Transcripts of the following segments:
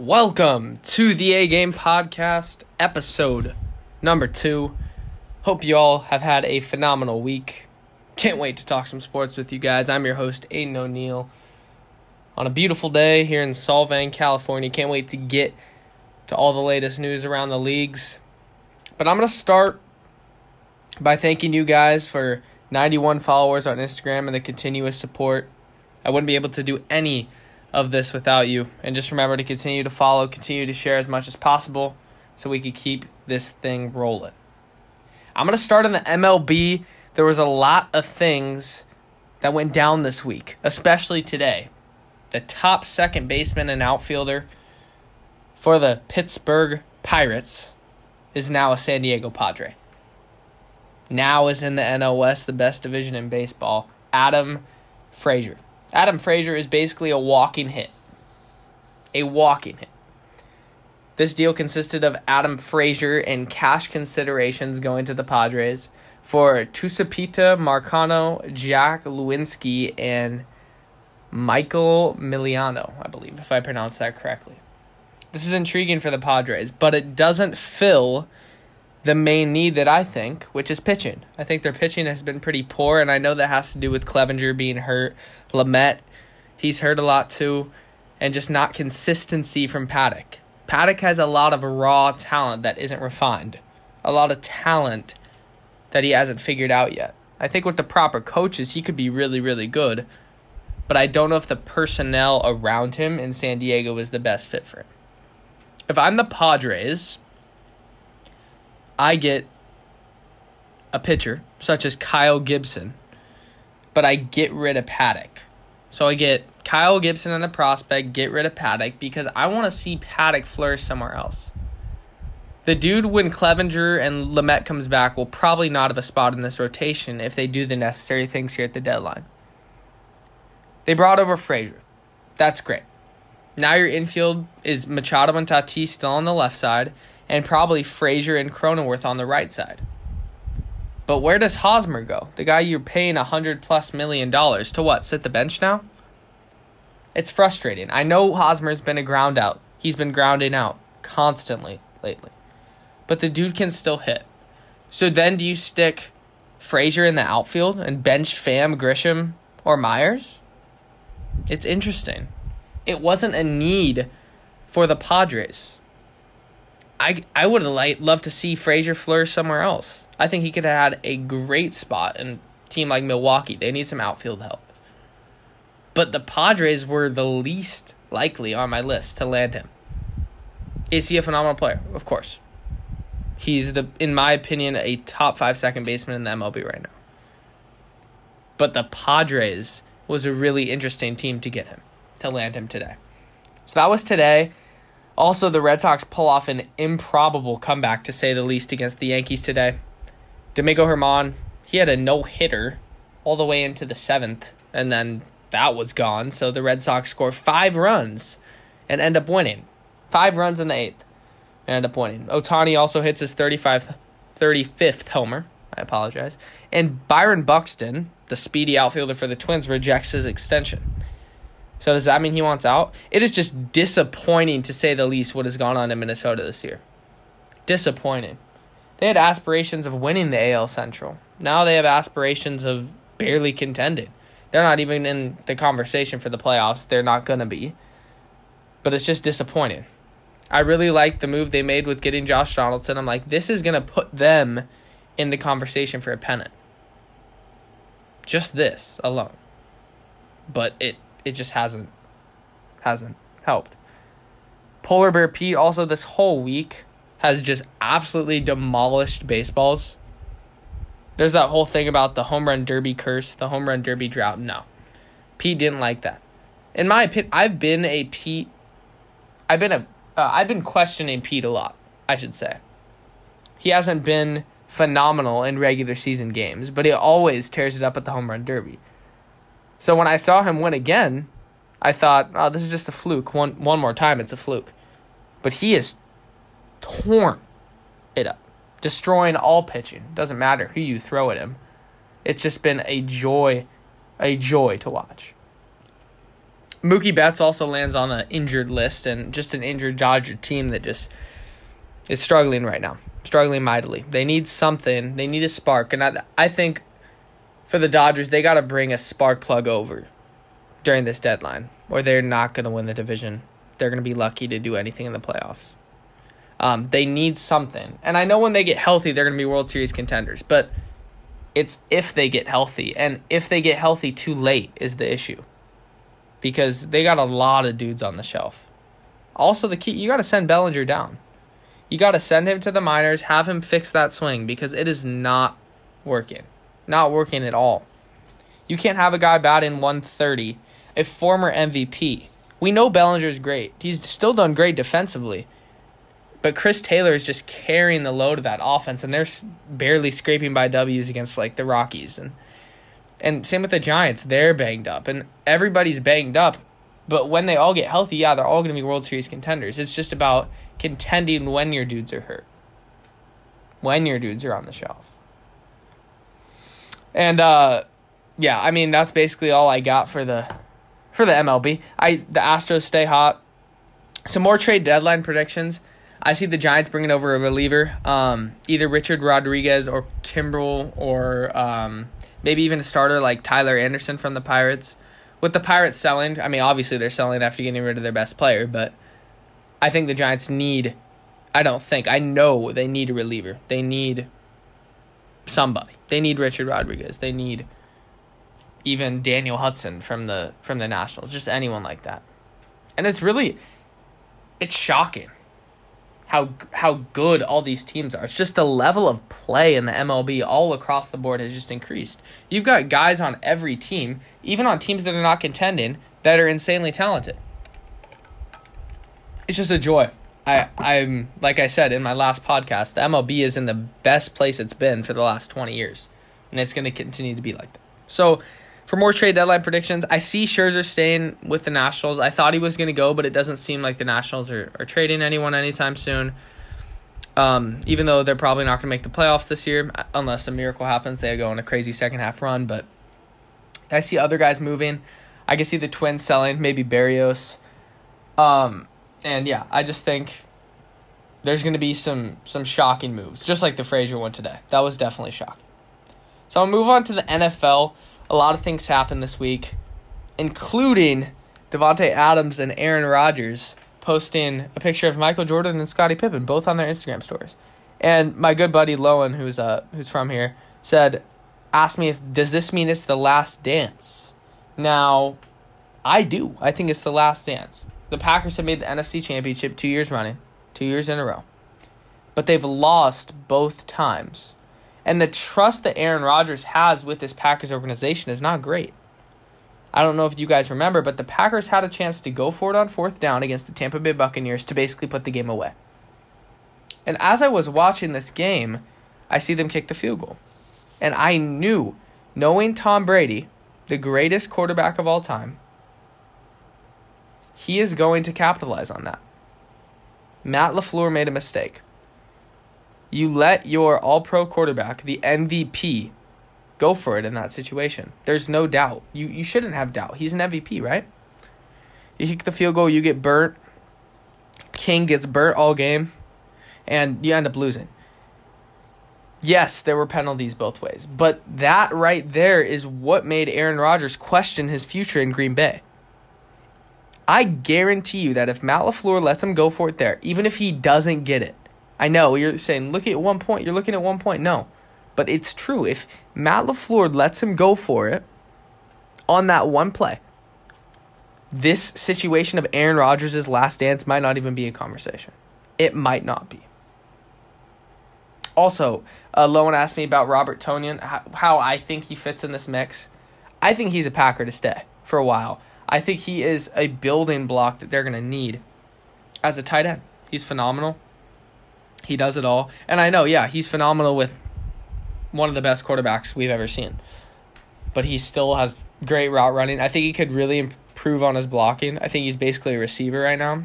Welcome to the A Game Podcast, episode number two. Hope you all have had a phenomenal week. Can't wait to talk some sports with you guys. I'm your host, Aiden O'Neill. On a beautiful day here in Solvang, California. Can't wait to get to all the latest news around the leagues. But I'm going to start by thanking you guys for 91 followers on Instagram and the continuous support. I wouldn't be able to do any of this without you. And just remember to continue to follow, continue to share as much as possible so we can keep this thing rolling. I'm going to start on the MLB. There was a lot of things that went down this week, especially today. The top second baseman and outfielder for the Pittsburgh Pirates is now a San Diego Padre. Now is in the NL West, the best division in baseball. Adam Frazier. Adam Frazier is basically a walking hit. A walking hit. This deal consisted of Adam Frazier and cash considerations going to the Padres for Tucupita Marcano, Jack Lewinsky, and Michael Miliano, I believe, if I pronounce that correctly. This is intriguing for the Padres, but it doesn't fill the main need that I think, which is pitching. I think their pitching has been pretty poor, and I know that has to do with Clevinger being hurt, Lamet, he's hurt a lot too, and just not consistency from Paddack. Paddack has a lot of raw talent that isn't refined, a lot of talent that he hasn't figured out yet. I think with the proper coaches, he could be really, really good, but I don't know if the personnel around him in San Diego is the best fit for him. If I'm the Padres, I get a pitcher such as Kyle Gibson, but I get rid of Paddack. So I get Kyle Gibson and a prospect, get rid of Paddack because I want to see Paddack flourish somewhere else. The dude, when Clevinger and Lamet comes back, will probably not have a spot in this rotation if they do the necessary things here at the deadline. They brought over Frazier. That's great. Now your infield is Machado and Tatis still on the left side, and probably Frazier and Cronenworth on the right side. But where does Hosmer go? The guy you're paying a hundred plus million dollars to what? Sit the bench now? It's frustrating. I know Hosmer's been a ground out. He's been grounding out constantly lately. But the dude can still hit. So then do you stick Frazier in the outfield and bench Pham, Grisham, or Myers? It's interesting. It wasn't a need for the Padres. I I would have like loved to see Frazier flourish somewhere else. I think he could have had a great spot in a team like Milwaukee. They need some outfield help. But the Padres were the least likely on my list to land him. Is he a phenomenal player? Of course. He's the in my opinion a top 5 second baseman in the MLB right now. But the Padres was a really interesting team to get him, to land him today. So that was today. Also, the Red Sox pull off an improbable comeback, to say the least, against the Yankees today. Domingo Germán, he had a no hitter all the way into the seventh, and then that was gone. So the Red Sox score five runs and end up winning. Five runs in the eighth and end up winning. Ohtani also hits his 35, 35th homer. I apologize. And Byron Buxton, the speedy outfielder for the Twins, rejects his extension. So does that mean he wants out? It is just disappointing to say the least what has gone on in Minnesota this year. Disappointing. They had aspirations of winning the AL Central. Now they have aspirations of barely contending. They're not even in the conversation for the playoffs. They're not going to be. But it's just disappointing. I really like the move they made with getting Josh Donaldson. I'm like, this is going to put them in the conversation for a pennant. Just this alone. But it it just hasn't hasn't helped. Polar Bear Pete also this whole week has just absolutely demolished baseballs. There's that whole thing about the home run derby curse, the home run derby drought. No. Pete didn't like that. In my opinion, I've been a Pete I've been a uh, I've been questioning Pete a lot, I should say. He hasn't been phenomenal in regular season games, but he always tears it up at the home run derby. So when I saw him win again, I thought, oh, this is just a fluke. One one more time, it's a fluke. But he is torn it up, destroying all pitching. Doesn't matter who you throw at him. It's just been a joy, a joy to watch. Mookie Betts also lands on the injured list and just an injured Dodger team that just is struggling right now, struggling mightily. They need something. They need a spark, and I I think for the Dodgers they got to bring a spark plug over during this deadline, or they're not going to win the division. They're going to be lucky to do anything in the playoffs. Um, they need something, and I know when they get healthy, they're going to be World Series contenders, but it's if they get healthy, and if they get healthy too late is the issue because they got a lot of dudes on the shelf. Also, the key you got to send Bellinger down. You got to send him to the minors, have him fix that swing because it is not working. Not working at all. You can't have a guy bat in 130, a former MVP. We know Bellinger's great. He's still done great defensively. But Chris Taylor is just carrying the load of that offense, and they're barely scraping by W's against like the Rockies and and same with the Giants. They're banged up, and everybody's banged up. But when they all get healthy, yeah, they're all going to be World Series contenders. It's just about contending when your dudes are hurt, when your dudes are on the shelf. And uh, yeah, I mean that's basically all I got for the for the MLB. I the Astros stay hot. Some more trade deadline predictions. I see the Giants bringing over a reliever, um, either Richard Rodriguez or Kimbrel or um, maybe even a starter like Tyler Anderson from the Pirates. With the Pirates selling, I mean, obviously they're selling after getting rid of their best player, but I think the Giants need, I don't think, I know they need a reliever. They need somebody. They need Richard Rodriguez. They need even Daniel Hudson from the from the Nationals, just anyone like that. And it's really it's shocking how how good all these teams are. It's just the level of play in the MLB all across the board has just increased. You've got guys on every team, even on teams that are not contending, that are insanely talented. It's just a joy. I I'm like I said in my last podcast, the MLB is in the best place it's been for the last 20 years, and it's going to continue to be like that. So, for more trade deadline predictions, I see Scherzer staying with the Nationals. I thought he was going to go, but it doesn't seem like the Nationals are, are trading anyone anytime soon. Um, even though they're probably not going to make the playoffs this year, unless a miracle happens, they go on a crazy second half run. But I see other guys moving. I can see the Twins selling, maybe Berrios. Um, and yeah, I just think there's going to be some some shocking moves, just like the Frazier one today. That was definitely shocking. So I'll move on to the NFL a lot of things happened this week, including Davante Adams and Aaron Rodgers posting a picture of Michael Jordan and Scottie Pippen, both on their Instagram stories. And my good buddy Lowen, who's uh who's from here, said, asked me if does this mean it's the last dance? Now, I do. I think it's the last dance. The Packers have made the NFC Championship two years running, two years in a row, but they've lost both times. And the trust that Aaron Rodgers has with this Packers organization is not great. I don't know if you guys remember, but the Packers had a chance to go for it on fourth down against the Tampa Bay Buccaneers to basically put the game away. And as I was watching this game, I see them kick the field goal. And I knew, knowing Tom Brady, the greatest quarterback of all time, he is going to capitalize on that. Matt LaFleur made a mistake. You let your all pro quarterback, the MVP, go for it in that situation. There's no doubt. You you shouldn't have doubt. He's an MVP, right? You kick the field goal, you get burnt. King gets burnt all game, and you end up losing. Yes, there were penalties both ways, but that right there is what made Aaron Rodgers question his future in Green Bay. I guarantee you that if Matt LaFleur lets him go for it there, even if he doesn't get it, I know you're saying look at one point. You're looking at one point. No, but it's true. If Matt LaFleur lets him go for it on that one play, this situation of Aaron Rodgers' last dance might not even be a conversation. It might not be. Also, uh, Lowen asked me about Robert Tonyan, how, how I think he fits in this mix. I think he's a Packer to stay for a while. I think he is a building block that they're going to need as a tight end. He's phenomenal. He does it all. And I know, yeah, he's phenomenal with one of the best quarterbacks we've ever seen. But he still has great route running. I think he could really improve on his blocking. I think he's basically a receiver right now.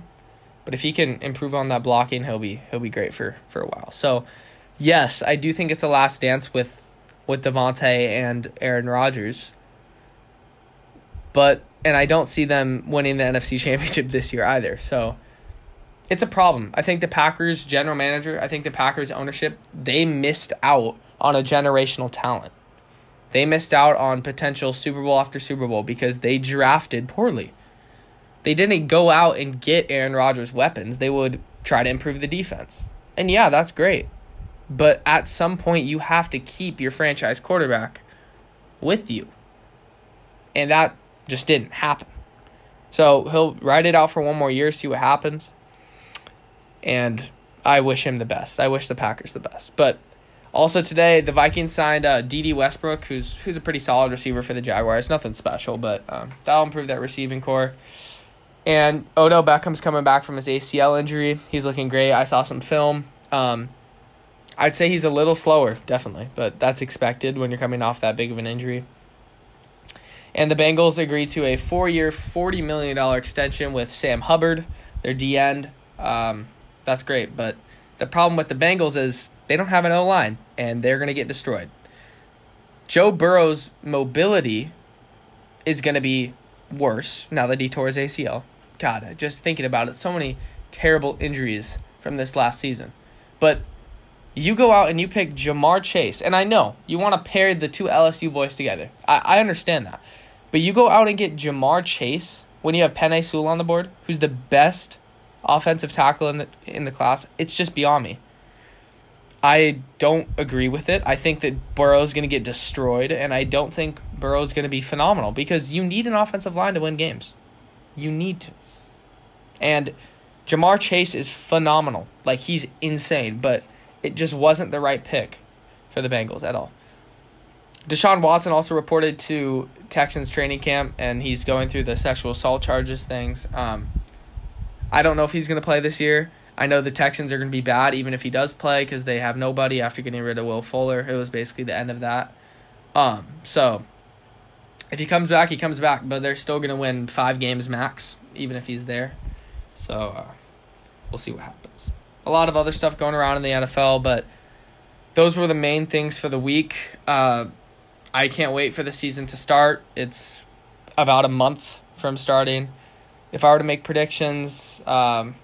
But if he can improve on that blocking, he'll be he'll be great for for a while. So, yes, I do think it's a last dance with with Davante and Aaron Rodgers. But and I don't see them winning the NFC Championship this year either. So it's a problem. I think the Packers general manager, I think the Packers ownership, they missed out on a generational talent. They missed out on potential Super Bowl after Super Bowl because they drafted poorly. They didn't go out and get Aaron Rodgers weapons. They would try to improve the defense. And yeah, that's great. But at some point, you have to keep your franchise quarterback with you. And that just didn't happen. So he'll ride it out for one more year, see what happens. And I wish him the best. I wish the Packers the best. But also today, the Vikings signed uh, Dede Westbrook, who's who's a pretty solid receiver for the Jaguars. Nothing special, but um, that'll improve that receiving corps. And Odell Beckham's coming back from his ACL injury. He's looking great. I saw some film. Um, I'd say he's a little slower, definitely, but that's expected when you're coming off that big of an injury. And the Bengals agreed to a four-year, forty million dollar extension with Sam Hubbard, their D end. Um, that's great, but the problem with the Bengals is they don't have an O line, and they're going to get destroyed. Joe Burrow's mobility is going to be worse now that he tore his ACL. God, just thinking about it, so many terrible injuries from this last season. But you go out and you pick Ja'Marr Chase, and I know you want to pair the two LSU boys together. I, I understand that. But you go out and get Ja'Marr Chase when you have Penei Sewell on the board, who's the best offensive tackle in the in the class. It's just beyond me. I don't agree with it. I think that Burrow's going to get destroyed, and I don't think Burrow's going to be phenomenal because you need an offensive line to win games. You need to. And Ja'Marr Chase is phenomenal. Like, he's insane, but it just wasn't the right pick for the Bengals at all. Deshaun Watson also reported to Texans training camp, and he's going through the sexual assault charges things. Um, I don't know if he's going to play this year. I know the Texans are going to be bad even if he does play because they have nobody after getting rid of Will Fuller. It was basically the end of that. Um, so if he comes back, he comes back, but they're still going to win five games max even if he's there. So uh, we'll see what happens. A lot of other stuff going around in the NFL, but those were the main things for the week. Uh, I can't wait for the season to start. It's about a month from starting. If I were to make predictions, um,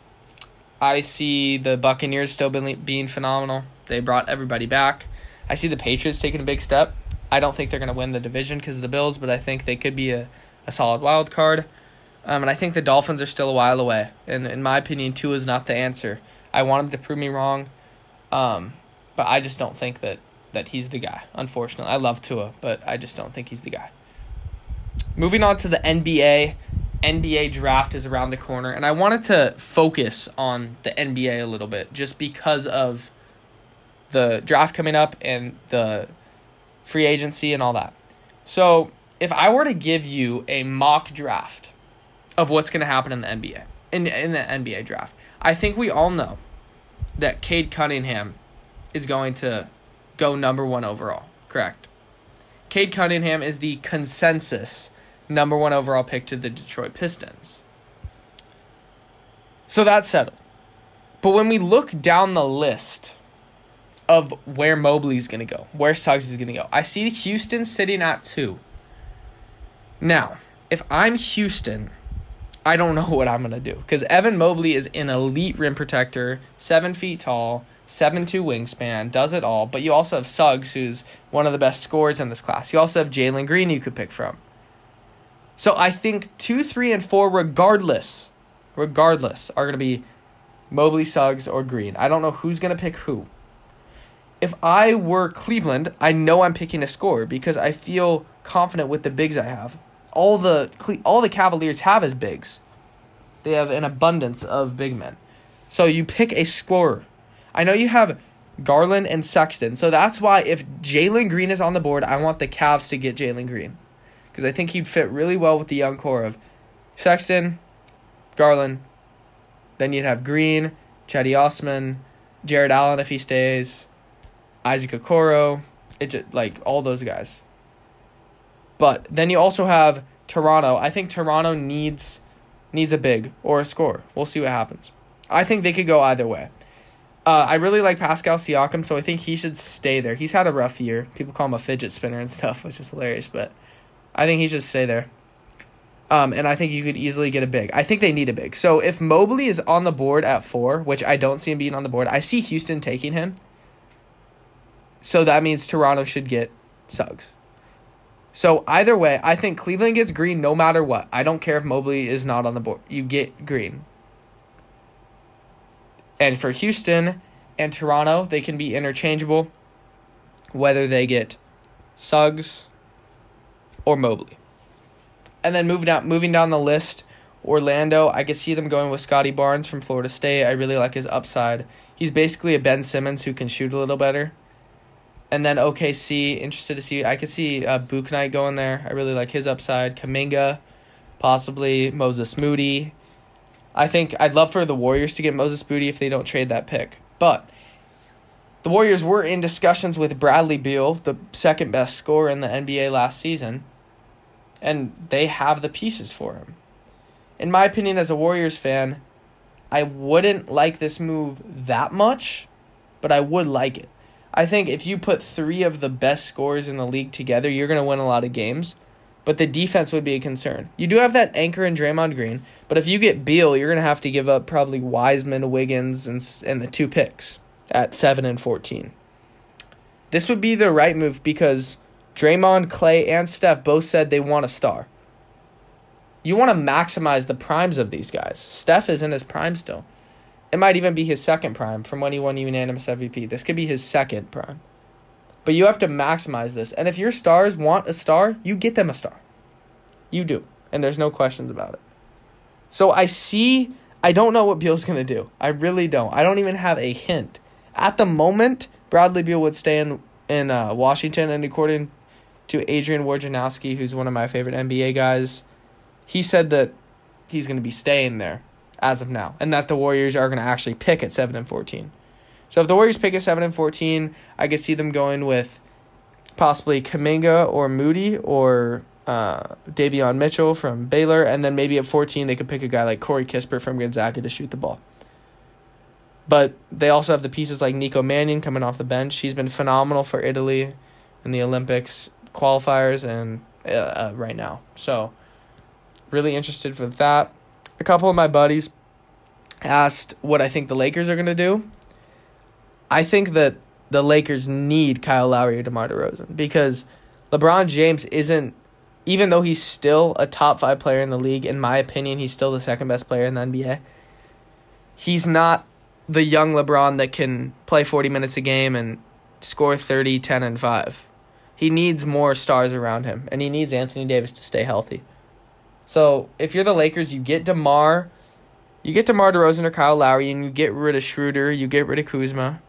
I see the Buccaneers still being phenomenal. They brought everybody back. I see the Patriots taking a big step. I don't think they're going to win the division because of the Bills, but I think they could be a, a solid wild card. Um, and I think the Dolphins are still a while away. And in my opinion, Tua is not the answer. I want them to prove me wrong, um, but I just don't think that, that he's the guy, unfortunately. I love Tua, but I just don't think he's the guy. Moving on to the NBA. NBA draft is around the corner, and I wanted to focus on the NBA a little bit just because of the draft coming up and the free agency and all that. So, if I were to give you a mock draft of what's going to happen in the NBA, in, in the NBA draft, I think we all know that Cade Cunningham is going to go number one overall, correct? Cade Cunningham is the consensus number one overall pick to the Detroit Pistons. So that's settled. But when we look down the list of where Mobley's going to go, where Suggs is going to go, I see Houston sitting at two. Now, if I'm Houston, I don't know what I'm going to do because Evan Mobley is an elite rim protector, seven feet tall, seven two wingspan, does it all. But you also have Suggs, who's one of the best scorers in this class. You also have Jalen Green you could pick from. So I think two, three, and four, regardless, regardless, are going to be Mobley, Suggs, or Green. I don't know who's going to pick who. If I were Cleveland, I know I'm picking a scorer because I feel confident with the bigs I have. All the all the Cavaliers have is bigs. They have an abundance of big men. So you pick a scorer. I know you have Garland and Sexton. So that's why if Jalen Green is on the board, I want the Cavs to get Jalen Green because I think he'd fit really well with the young core of Sexton, Garland. Then you'd have Green, Cedi Osman, Jarrett Allen if he stays, Isaac Okoro, it like all those guys. But then you also have Toronto. I think Toronto needs needs a big or a score. We'll see what happens. I think they could go either way. Uh, I really like Pascal Siakam, so I think he should stay there. He's had a rough year. People call him a fidget spinner and stuff, which is hilarious, but I think he should stay there. Um, and I think you could easily get a big. I think they need a big. So if Mobley is on the board at four, which I don't see him being on the board, I see Houston taking him. So that means Toronto should get Suggs. So either way, I think Cleveland gets Green no matter what. I don't care if Mobley is not on the board. You get Green. And for Houston and Toronto, they can be interchangeable whether they get Suggs or Mobley. And then moving out moving down the list, Orlando, I could see them going with Scottie Barnes from Florida State. I really like his upside. He's basically a Ben Simmons who can shoot a little better. And then OKC, interested to see. I could see uh, Bouknight going there. I really like his upside. Kuminga, possibly Moses Moody. I think I'd love for the Warriors to get Moses Moody if they don't trade that pick. But the Warriors were in discussions with Bradley Beal, the second best scorer in the NBA last season, and they have the pieces for him. In my opinion, as a Warriors fan, I wouldn't like this move that much, but I would like it. I think if you put three of the best scorers in the league together, you're going to win a lot of games. But the defense would be a concern. You do have that anchor in Draymond Green, but if you get Beal, you're going to have to give up probably Wiseman, Wiggins, and, and the two picks at 7 and 14. This would be the right move because Draymond, Clay, and Steph both said they want a star. You want to maximize the primes of these guys. Steph is in his prime still. It might even be his second prime from when he won unanimous MVP. This could be his second prime. But you have to maximize this. And if your stars want a star, you get them a star. You do. And there's no questions about it. So I see, I don't know what Beal's going to do. I really don't. I don't even have a hint. At the moment, Bradley Beal would stay in, in uh, Washington. And according to Adrian Wojnarowski, who's one of my favorite NBA guys, he said that he's going to be staying there as of now, and that the Warriors are going to actually pick at 7 and 14. So if the Warriors pick at 7 and 14, I could see them going with possibly Kuminga or Moody or uh, Davion Mitchell from Baylor, and then maybe at 14 they could pick a guy like Corey Kispert from Gonzaga to shoot the ball. But they also have the pieces like Nico Mannion coming off the bench. He's been phenomenal for Italy in the Olympics qualifiers and uh, uh, right now. So really interested for that a couple of my buddies asked what I think the Lakers are going to do. I think that the Lakers need Kyle Lowry or DeMar DeRozan because LeBron James isn't, even though he's still a top five player in the league, in my opinion, he's still the second best player in the NBA. He's not the young LeBron that can play 40 minutes a game and score 30, 10, and 5. He needs more stars around him, and he needs Anthony Davis to stay healthy. So if you're the Lakers, you get DeMar, you get DeMar DeRozan or Kyle Lowry, and you get rid of Schroeder, you get rid of Kuzma,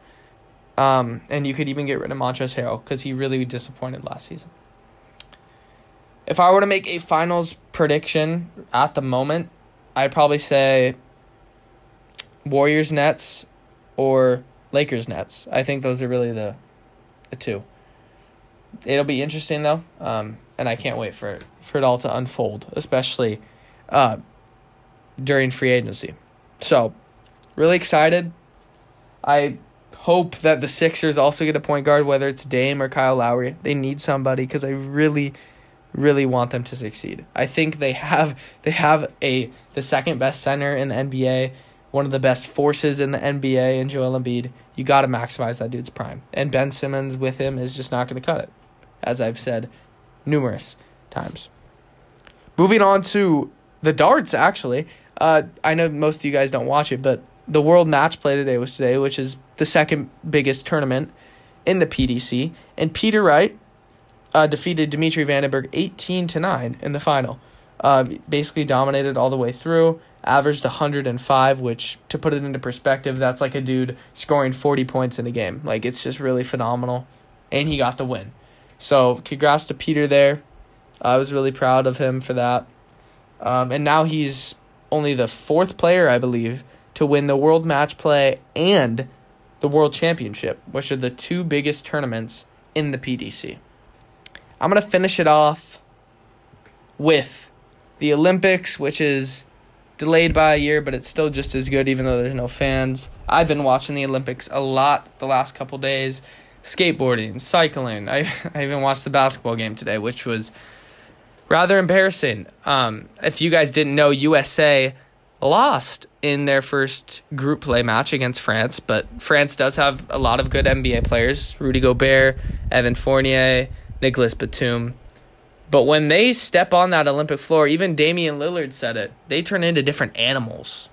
um, and you could even get rid of Montrezl Harrell because he really disappointed last season. If I were to make a finals prediction at the moment, I'd probably say Warriors Nets or Lakers Nets. I think those are really the the two. It'll be interesting though. Um, and I can't wait for it, for it all to unfold, especially uh, during free agency. So, really excited. I hope that the Sixers also get a point guard, whether it's Dame or Kyle Lowry. They need somebody because I really, really want them to succeed. I think they have they have a the second best center in the NBA, one of the best forces in the NBA in Joel Embiid. You got to maximize that dude's prime, and Ben Simmons with him is just not going to cut it, as I've said numerous times. Moving on to the darts, actually. Uh, I know most of you guys don't watch it, but the World Match Play today was today, which is the second biggest tournament in the PDC. And Peter Wright uh, defeated Dimitri Van den Bergh 18 to 9 in the final. Uh, basically dominated all the way through, averaged 105, which, to put it into perspective, that's like a dude scoring 40 points in a game. Like, it's just really phenomenal. And he got the win. So congrats to Peter there. I was really proud of him for that. Um, and now he's only the fourth player, I believe, to win the World Match Play and the World Championship, which are the two biggest tournaments in the PDC. I'm going to finish it off with the Olympics, which is delayed by a year, but it's still just as good, even though there's no fans. I've been watching the Olympics a lot the last couple days skateboarding, cycling. I I even watched the basketball game today, which was rather embarrassing. Um, if you guys didn't know, USA lost in their first group play match against France, but France does have a lot of good NBA players Rudy Gobert, Evan Fournier, Nicolas Batum. But when they step on that Olympic floor, even Damian Lillard said it, they turn into different animals.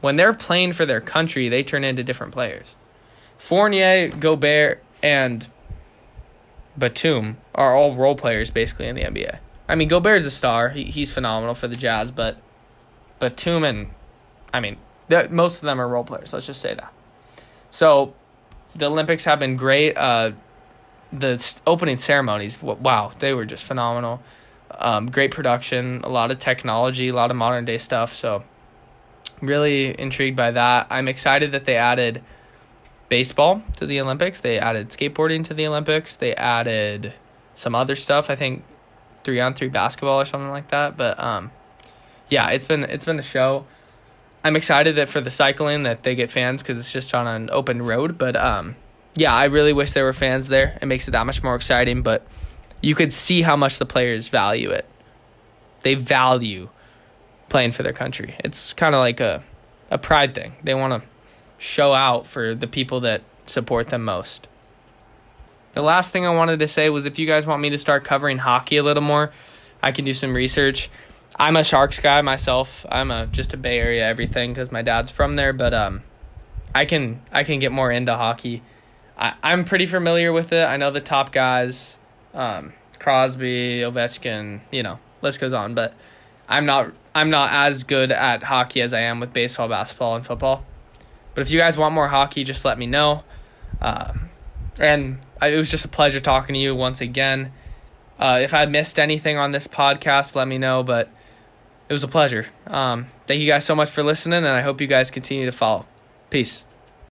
When they're playing for their country, they turn into different players. Fournier, Gobert, and Batum are all role players basically in the NBA. I mean, Gobert is a star. He, he's phenomenal for the Jazz, but Batum I mean, most of them are role players. Let's just say that. So, the Olympics have been great. Uh, the opening ceremonies, wow, they were just phenomenal. Um, great production, a lot of technology, a lot of modern day stuff. So, really intrigued by that. I'm excited that they added baseball to the Olympics. They added skateboarding to the Olympics. They added some other stuff. I think three on three basketball or something like that. But um, yeah, it's been it's been a show. I'm excited that for the cycling that they get fans because it's just on an open road. But um, yeah, I really wish there were fans there. It makes it that much more exciting. But you could see how much the players value it. They value playing for their country. It's kind of like a a pride thing. They want to show out for the people that support them most. The last thing I wanted to say was if you guys want me to start covering hockey a little more, I can do some research. I'm a Sharks guy myself. I'm a just a Bay Area everything because my dad's from there, but um, I can I can get more into hockey. I, I'm pretty familiar with it. I know the top guys, um, Crosby, Ovechkin, you know, list goes on, but I'm not I'm not as good at hockey as I am with baseball, basketball, and football. But if you guys want more hockey, just let me know. Uh, and I, it was just a pleasure talking to you once again. Uh, if I missed anything on this podcast, let me know. But it was a pleasure. Um, thank you guys so much for listening, and I hope you guys continue to follow. Peace.